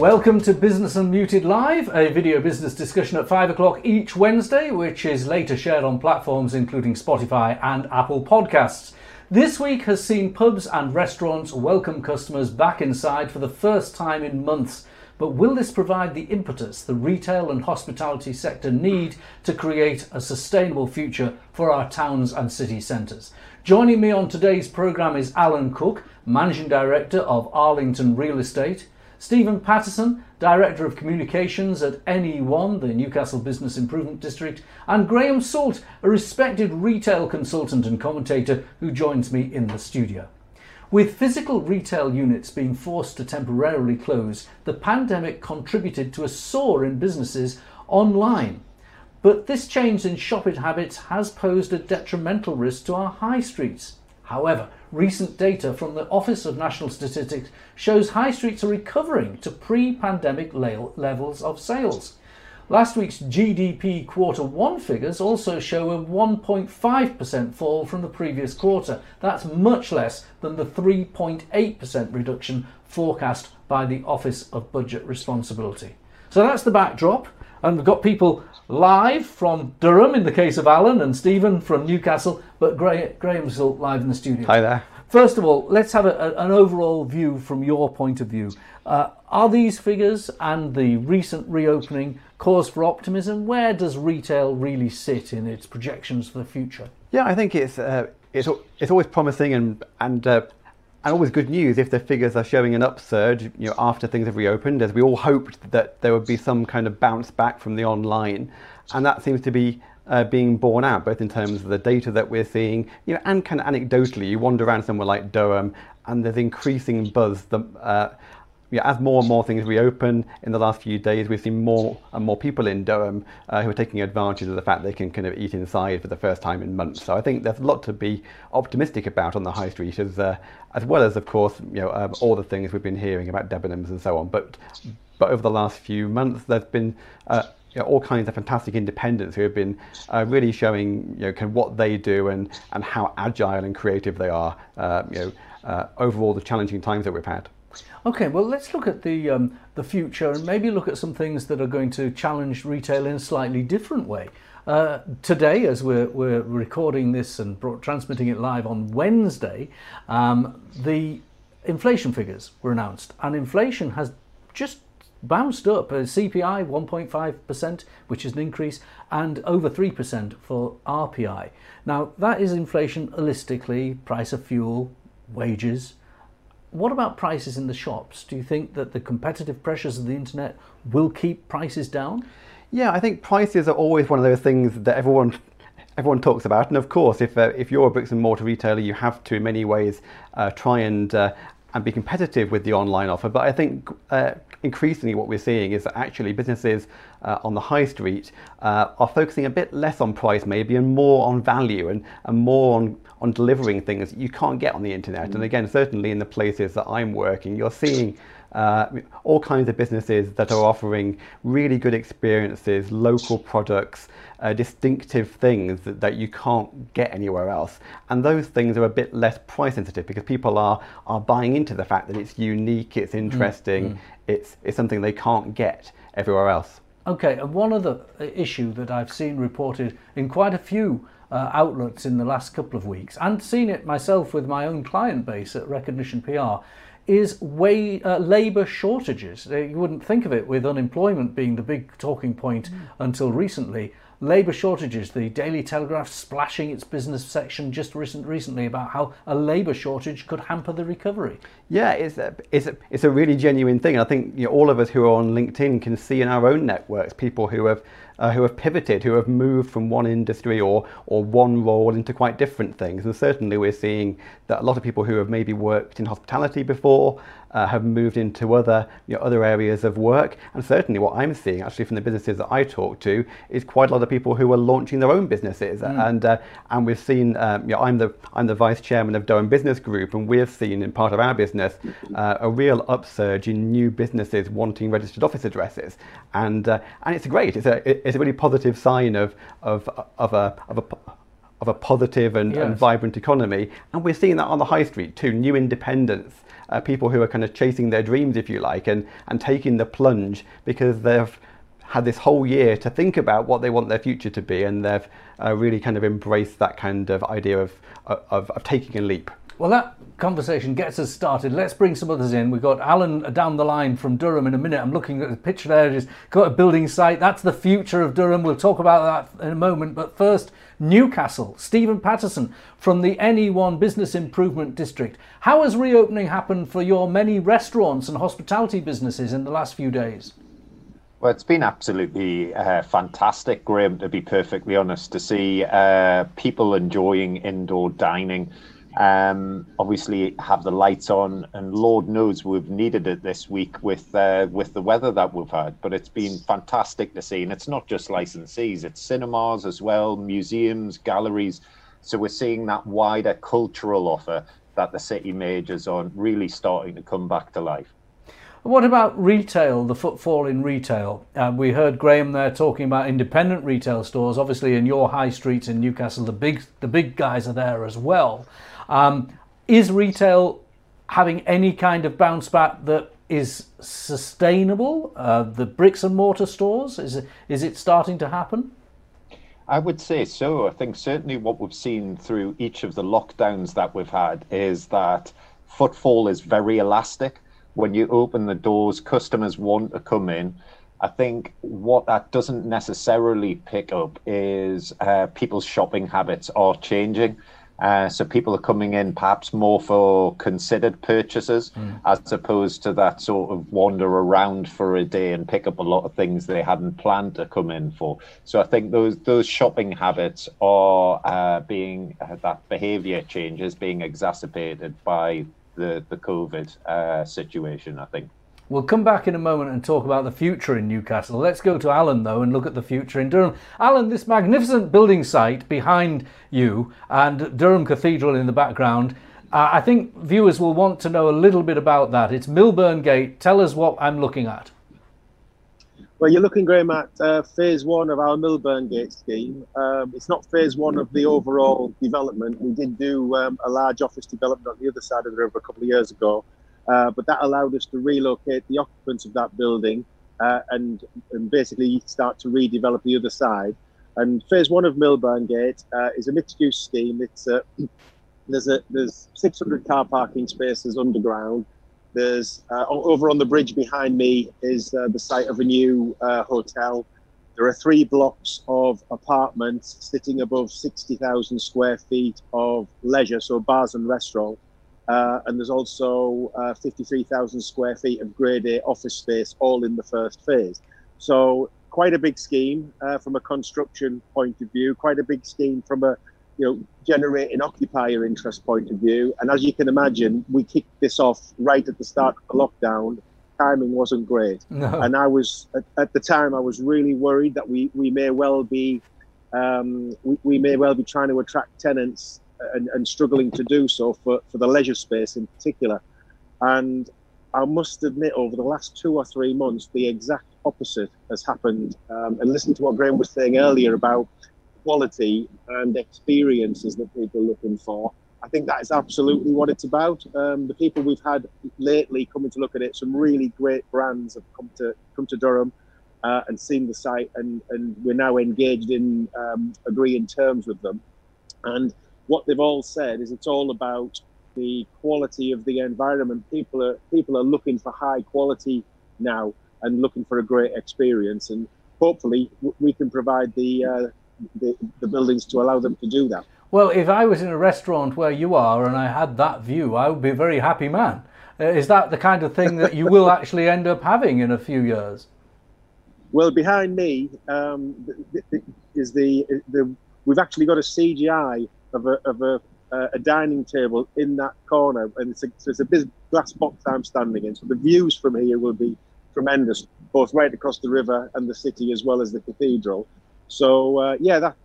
Welcome to Business Unmuted Live, a video business discussion at 5 o'clock each Wednesday, which is later shared on platforms including Spotify and Apple Podcasts. This week has seen pubs and restaurants welcome customers back inside for the first time in months. But will this provide the impetus the retail and hospitality sector need to create a sustainable future for our towns and city centres? Joining me on today's programme is Alan Cook, Managing Director of Arlington Real Estate. Stephen Patterson, Director of Communications at NE1, the Newcastle Business Improvement District, and Graham Salt, a respected retail consultant and commentator who joins me in the studio. With physical retail units being forced to temporarily close, the pandemic contributed to a soar in businesses online. But this change in shopping habits has posed a detrimental risk to our high streets. However, recent data from the Office of National Statistics shows high streets are recovering to pre pandemic levels of sales. Last week's GDP quarter one figures also show a 1.5% fall from the previous quarter. That's much less than the 3.8% reduction forecast by the Office of Budget Responsibility. So that's the backdrop. And we've got people live from Durham in the case of Alan and Stephen from Newcastle, but Graham's still live in the studio. Hi there. First of all, let's have a, a, an overall view from your point of view. Uh, are these figures and the recent reopening cause for optimism? Where does retail really sit in its projections for the future? Yeah, I think it's uh, it's it's always promising and and uh, and always good news if the figures are showing an upsurge, you know, after things have reopened, as we all hoped that there would be some kind of bounce back from the online, and that seems to be uh, being borne out, both in terms of the data that we're seeing, you know, and kind of anecdotally, you wander around somewhere like Durham, and there's increasing buzz. The, uh, as more and more things reopen in the last few days, we've seen more and more people in Durham uh, who are taking advantage of the fact they can kind of eat inside for the first time in months. So I think there's a lot to be optimistic about on the high street, as uh, as well as, of course, you know, um, all the things we've been hearing about Debenhams and so on. But but over the last few months, there's been uh, you know, all kinds of fantastic independents who have been uh, really showing you know kind of what they do and and how agile and creative they are. Uh, you know, uh, over all the challenging times that we've had. Okay, well, let's look at the um, the future and maybe look at some things that are going to challenge retail in a slightly different way. Uh, today, as we're, we're recording this and brought, transmitting it live on Wednesday, um, the inflation figures were announced, and inflation has just bounced up. Uh, CPI 1.5%, which is an increase, and over 3% for RPI. Now, that is inflation holistically, price of fuel, wages, what about prices in the shops? Do you think that the competitive pressures of the internet will keep prices down? Yeah, I think prices are always one of those things that everyone everyone talks about, and of course, if uh, if you're a bricks and mortar retailer, you have to in many ways uh, try and uh, and be competitive with the online offer. But I think uh, increasingly what we're seeing is that actually businesses uh, on the high street uh, are focusing a bit less on price maybe and more on value and, and more on, on delivering things that you can't get on the internet. Mm. And again, certainly in the places that I'm working, you're seeing uh, all kinds of businesses that are offering really good experiences, local products, uh, distinctive things that, that, you can't get anywhere else. And those things are a bit less price sensitive because people are, are buying into the fact that it's unique, it's mm, interesting, mm. It's, it's something they can't get everywhere else. Okay, and one other uh, issue that I've seen reported in quite a few uh, outlets in the last couple of weeks, and seen it myself with my own client base at Recognition PR, is way, uh, labour shortages. You wouldn't think of it with unemployment being the big talking point mm. until recently. Labour shortages. The Daily Telegraph splashing its business section just recent, recently about how a labour shortage could hamper the recovery. Yeah, it's a, it's a, it's a really genuine thing. I think you know, all of us who are on LinkedIn can see in our own networks people who have uh, who have pivoted, who have moved from one industry or, or one role into quite different things. And certainly we're seeing that a lot of people who have maybe worked in hospitality before uh, have moved into other, you know, other areas of work. And certainly what I'm seeing actually from the businesses that I talk to is quite a lot of people who are launching their own businesses. Mm. And, uh, and we've seen, um, you know, I'm the, I'm the vice chairman of Durham Business Group and we've seen in part of our business uh, a real upsurge in new businesses wanting registered office addresses. And, uh, and it's great. It's a, it's a really positive sign of, of, of, a, of, a, of a positive and, yes. and vibrant economy. And we're seeing that on the high street too. New independents, uh, people who are kind of chasing their dreams, if you like, and, and taking the plunge because they've had this whole year to think about what they want their future to be, and they've uh, really kind of embraced that kind of idea of, of, of taking a leap. Well, that conversation gets us started. Let's bring some others in. We've got Alan down the line from Durham in a minute. I'm looking at the picture there. Just got a building site. That's the future of Durham. We'll talk about that in a moment. But first, Newcastle. Stephen Patterson from the NE1 Business Improvement District. How has reopening happened for your many restaurants and hospitality businesses in the last few days? Well, it's been absolutely uh, fantastic, Graham, to be perfectly honest, to see uh, people enjoying indoor dining um, obviously have the lights on, and Lord knows we've needed it this week with uh, with the weather that we've had. But it's been fantastic to see, and it's not just licensees; it's cinemas as well, museums, galleries. So we're seeing that wider cultural offer that the city majors on really starting to come back to life. What about retail, the footfall in retail? Uh, we heard Graham there talking about independent retail stores. Obviously, in your high streets in Newcastle, the big the big guys are there as well. Um, is retail having any kind of bounce back that is sustainable? Uh, the bricks and mortar stores is is it starting to happen? I would say so. I think certainly what we've seen through each of the lockdowns that we've had is that footfall is very elastic. When you open the doors, customers want to come in. I think what that doesn't necessarily pick up is uh, people's shopping habits are changing. Uh, so people are coming in perhaps more for considered purchases mm. as opposed to that sort of wander around for a day and pick up a lot of things they hadn't planned to come in for. So I think those those shopping habits are uh, being uh, that behaviour change is being exacerbated by the the COVID uh, situation. I think. We'll come back in a moment and talk about the future in Newcastle. Let's go to Alan though and look at the future in Durham. Alan, this magnificent building site behind you and Durham Cathedral in the background. Uh, I think viewers will want to know a little bit about that. It's Milburngate. Tell us what I'm looking at. Well, you're looking, Graham, at uh, phase one of our Milburngate scheme. Um, it's not phase one of the overall development. We did do um, a large office development on the other side of the river a couple of years ago. Uh, but that allowed us to relocate the occupants of that building uh, and, and basically start to redevelop the other side. And phase one of Milburngate uh, is a mixed-use scheme. It's uh, there's a there's 600 car parking spaces underground. There's uh, over on the bridge behind me is uh, the site of a new hotel. There are three blocks of apartments sitting above 60,000 square feet of leisure, so bars and restaurants. Uh, and there's also uh, 53,000 square feet of grade A office space, all in the first phase. So quite a big scheme uh, from a construction point of view, quite a big scheme from a you know generating occupier interest point of view. And as you can imagine, we kicked this off right at the start of the lockdown. Timing wasn't great, no. and I was at, at, the time I was really worried that we we may well be um, we, we may well be trying to attract tenants and, and struggling to do so for, for the leisure space in particular. And I must admit, over the last two or three months, the exact opposite has happened. Um, and listen to what Graham was saying earlier about quality and experiences that people are looking for. I think that is absolutely what it's about. Um, the people we've had lately coming to look at it, some really great brands have come to come to Durham uh, and seen the site, and, and we're now engaged in um, agreeing terms with them. And what they've all said is it's all about the quality of the environment. People are people are looking for high quality now and looking for a great experience, and hopefully we can provide the, uh, the the buildings to allow them to do that. Well, if I was in a restaurant where you are and I had that view, I would be a very happy man. Uh, is that the kind of thing that you will actually end up having in a few years? Well, behind me um, is the, the we've actually got a CGI of a, of a, uh, a dining table in that corner, and it's a, so it's a big glass box I'm standing in. So the views from here will be tremendous, both right across the river and the city, as well as the cathedral. So uh, yeah, that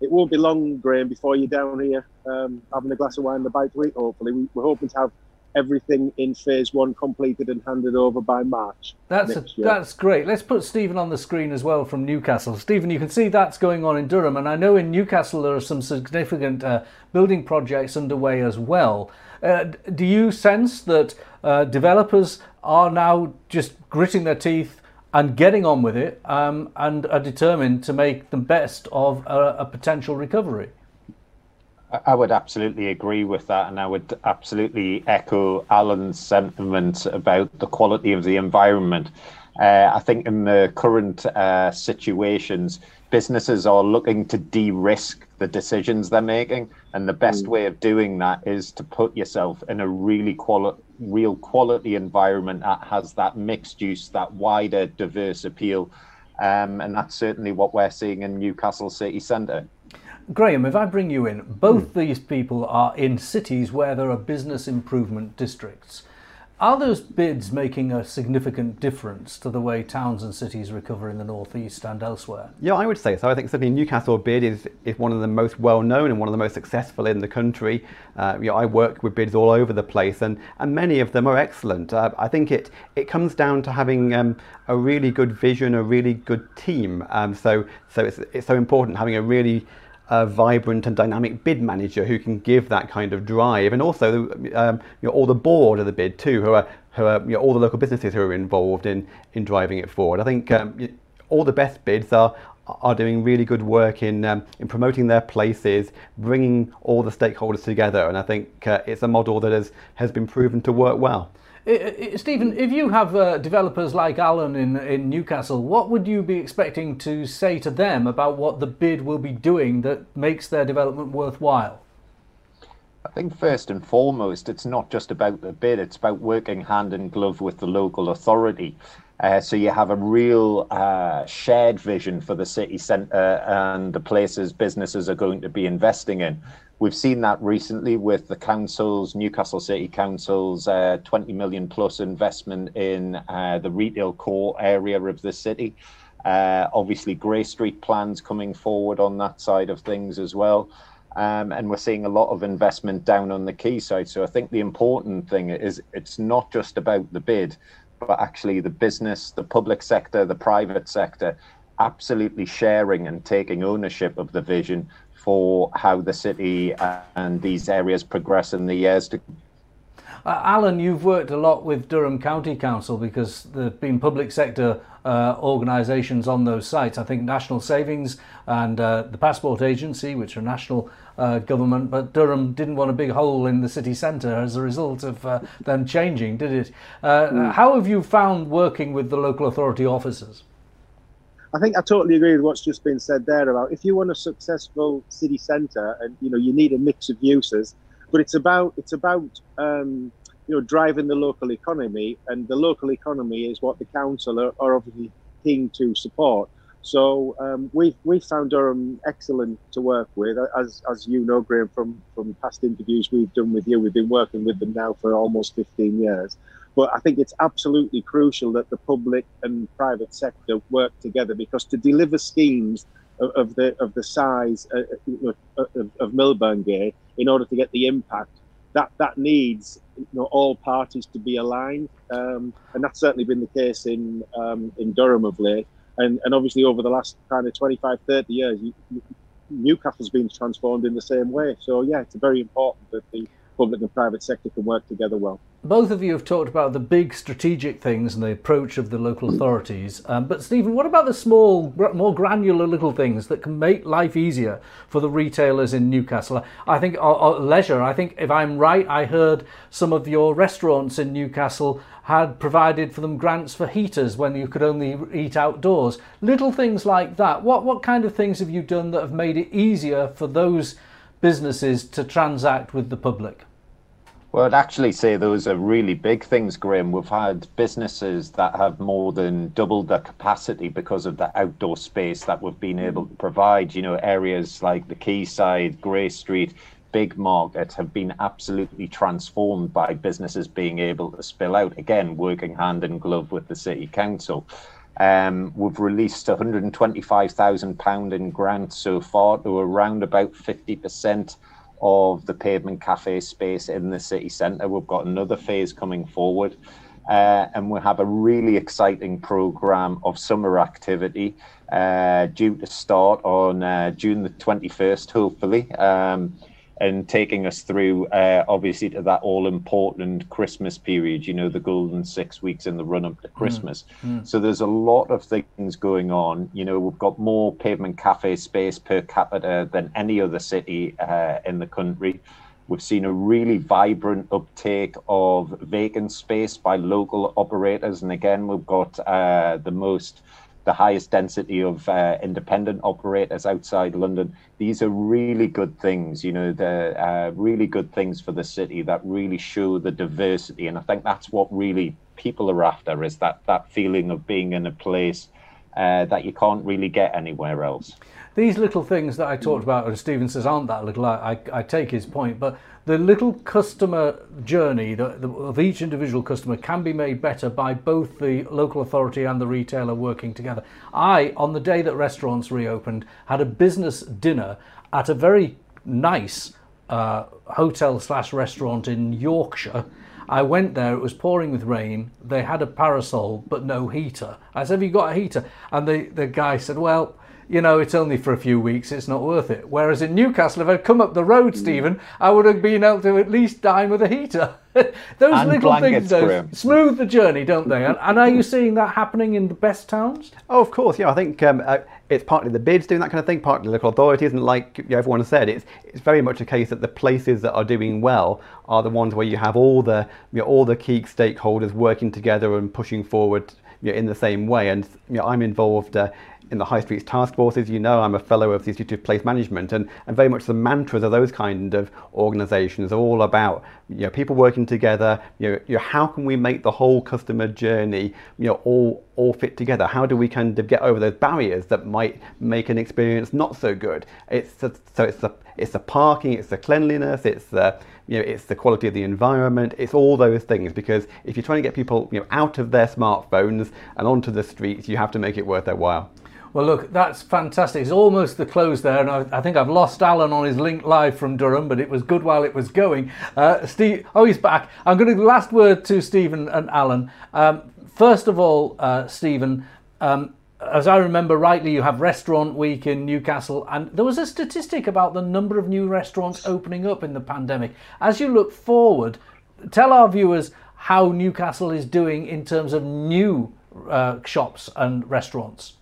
it won't be long, Graham, before you're down here um, having a glass of wine and a bite to eat. Hopefully, we, are hoping to have everything in phase one completed and handed over by March. That's a, that's great. Let's put Stephen on the screen as well from Newcastle. Stephen, you can see that's going on in Durham, and I know in Newcastle there are some significant uh, building projects underway as well. Uh, do you sense that uh, developers are now just gritting their teeth and getting on with it um, and are determined to make the best of a, a potential recovery? I would absolutely agree with that, and I would absolutely echo Alan's sentiment about the quality of the environment. Uh, I think in the current uh, situations, businesses are looking to de-risk the decisions they're making, and the best mm. way of doing that is to put yourself in a really quali- real quality environment that has that mixed use, that wider, diverse appeal, um, and that's certainly what we're seeing in Newcastle city centre. Graham, if I bring you in, both mm. these people are in cities where there are business improvement districts. Are those bids making a significant difference to the way towns and cities recover in the northeast and elsewhere? Yeah, I would say so. I think certainly Newcastle bid is, is one of the most well known and one of the most successful in the country. Uh, you know, I work with bids all over the place, and, and many of them are excellent. Uh, I think it it comes down to having um, a really good vision, a really good team. Um, so so it's it's so important having a really a vibrant and dynamic bid manager who can give that kind of drive, and also um, you know, all the board of the bid too, who are, who are you know, all the local businesses who are involved in, in driving it forward. I think um, all the best bids are are doing really good work in um, in promoting their places, bringing all the stakeholders together, and I think uh, it's a model that has has been proven to work well. Stephen, if you have uh, developers like Alan in, in Newcastle, what would you be expecting to say to them about what the bid will be doing that makes their development worthwhile? I think first and foremost, it's not just about the bid, it's about working hand in glove with the local authority. Uh, so you have a real uh, shared vision for the city centre and the places businesses are going to be investing in. We've seen that recently with the council's, Newcastle City Council's uh, 20 million plus investment in uh, the retail core area of the city. Uh, obviously, Grey Street plans coming forward on that side of things as well. Um, and we're seeing a lot of investment down on the quay side. So I think the important thing is it's not just about the bid, but actually the business, the public sector, the private sector absolutely sharing and taking ownership of the vision for how the city and these areas progress in the years to uh, Alan, you've worked a lot with Durham County Council because there have been public sector uh, organisations on those sites. I think National Savings and uh, the Passport Agency, which are national uh, government, but Durham didn't want a big hole in the city centre as a result of uh, them changing, did it? Mm. How have you found working with the local authority officers? I think I totally agree with what's just been said there about if you want a successful city centre, and you know you need a mix of uses, but it's about it's about um, you know driving the local economy, and the local economy is what the council are, are obviously keen to support. So um, we've we found Durham excellent to work with, as as you know, Graham, from from past interviews we've done with you. We've been working with them now for almost 15 years. But I think it's absolutely crucial that the public and private sector work together because to deliver schemes of, of the of the size uh, uh of, of Milburngate in order to get the impact, that that needs you know, all parties to be aligned, um, and that's certainly been the case in um, in Durham of late. And, and obviously over the last kind of 25, 30 years, Newcastle's been transformed in the same way. So yeah, it's very important that the public and private sector can work together well. Both of you have talked about the big strategic things and the approach of the local authorities. Um, but, Stephen, what about the small, more granular little things that can make life easier for the retailers in Newcastle? I think, or, or leisure, I think, if I'm right, I heard some of your restaurants in Newcastle had provided for them grants for heaters when you could only eat outdoors. Little things like that. What, what kind of things have you done that have made it easier for those businesses to transact with the public? Well, I'd actually say those are really big things, Graham. We've had businesses that have more than doubled their capacity because of the outdoor space that we've been able to provide. You know, areas like the Quayside, Grey Street, Big Market have been absolutely transformed by businesses being able to spill out. Again, working hand in glove with the City Council. Um, we've released £125,000 in grants so far to around about 50% of the pavement cafe space in the city centre. We've got another phase coming forward. Uh, and we'll have a really exciting program of summer activity uh, due to start on uh, June the 21st, hopefully. Um, and taking us through uh, obviously to that all important Christmas period, you know, the golden six weeks in the run up to mm. Christmas. Mm. Mm. So there's a lot of things going on. You know, we've got more pavement cafe space per capita than any other city uh, in the country. We've seen a really vibrant uptake of vacant space by local operators. And again, we've got uh, the most the highest density of uh, independent operators outside London. These are really good things, you know, they're uh, really good things for the city that really show the diversity. And I think that's what really people are after is that, that feeling of being in a place uh, that you can't really get anywhere else. These little things that I talked about, and Stephen says aren't that little, I, I, I take his point, but the little customer journey the, the, of each individual customer can be made better by both the local authority and the retailer working together. I, on the day that restaurants reopened, had a business dinner at a very nice uh, hotel slash restaurant in Yorkshire. I went there, it was pouring with rain. They had a parasol, but no heater. I said, Have you got a heater? And the, the guy said, Well, you know, it's only for a few weeks, it's not worth it. Whereas in Newcastle, if I'd come up the road, Stephen, I would have been able to at least dine with a heater. Those and little things those smooth the journey, don't they? And, and, are you seeing that happening in the best towns? Oh, of course. Yeah, I think um, uh, it's partly the bids doing that kind of thing, partly local authorities, and like you know, everyone said, it's it's very much a case that the places that are doing well are the ones where you have all the you know, all the key stakeholders working together and pushing forward you know, in the same way. And I'm involved uh, in the High Streets Task Force. As you know, I'm a fellow of the Institute of Place Management, and, and very much the mantras of those kind of organisations are all about you know people working together. You know, you know, how can we make the whole customer journey you know all all fit together? How do we kind of get over those barriers that might make an experience not so good? It's the, so it's the it's the parking, it's the cleanliness, it's the you know, it's the quality of the environment, it's all those things. Because if you're trying to get people you know out of their smartphones and onto the streets, you have to make it worth their while. Well, look, that's fantastic. It's almost the close there, and I, I, think I've lost Alan on his link live from Durham, but it was good while it was going. Uh, Steve, oh, he's back. I'm going to last word to Stephen and Alan. Um, first of all, uh, Stephen, um, as I remember rightly, you have Restaurant Week in Newcastle, and there was a statistic about the number of new restaurants opening up in the pandemic. As you look forward, tell our viewers how Newcastle is doing in terms of new uh, shops and restaurants.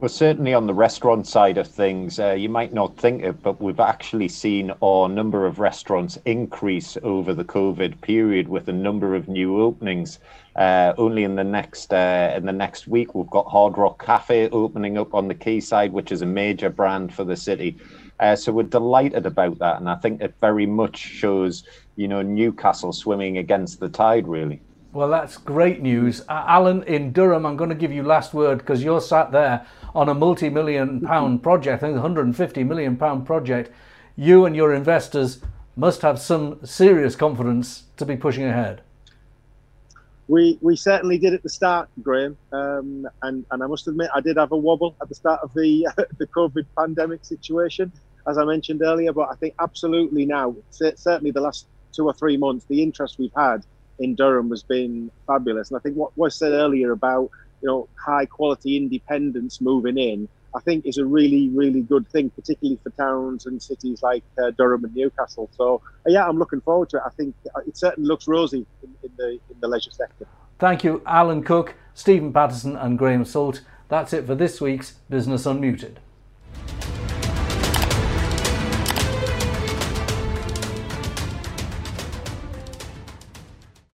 Well, certainly on the restaurant side of things, uh, you might not think it, but we've actually seen our number of restaurants increase over the COVID period with a number of new openings. Uh, only in the next uh, in the next week, we've got Hard Rock Cafe opening up on the quayside, which is a major brand for the city. Uh, so we're delighted about that, and I think it very much shows, you know, Newcastle swimming against the tide, really. Well, that's great news. Uh, Alan, in Durham, I'm going to give you last word because you're sat there on a multi-million pound project, I think 150 million pound project. You and your investors must have some serious confidence to be pushing ahead. We, we certainly did at the start, Graham, um, and and I must admit I did have a wobble at the start of the the COVID pandemic situation, as I mentioned earlier. But I think absolutely now, certainly the last two or three months, the interest we've had in Durham has been fabulous. And I think what was said earlier about you know high quality independents moving in, I think is a really really good thing, particularly for towns and cities like uh, Durham and Newcastle. So uh, yeah, I'm looking forward to it. I think it certainly looks rosy in, in the in the leisure sector. Thank you, Alan Cook, Stephen Patterson, and Graham Salt. That's it for this week's Business Unmuted.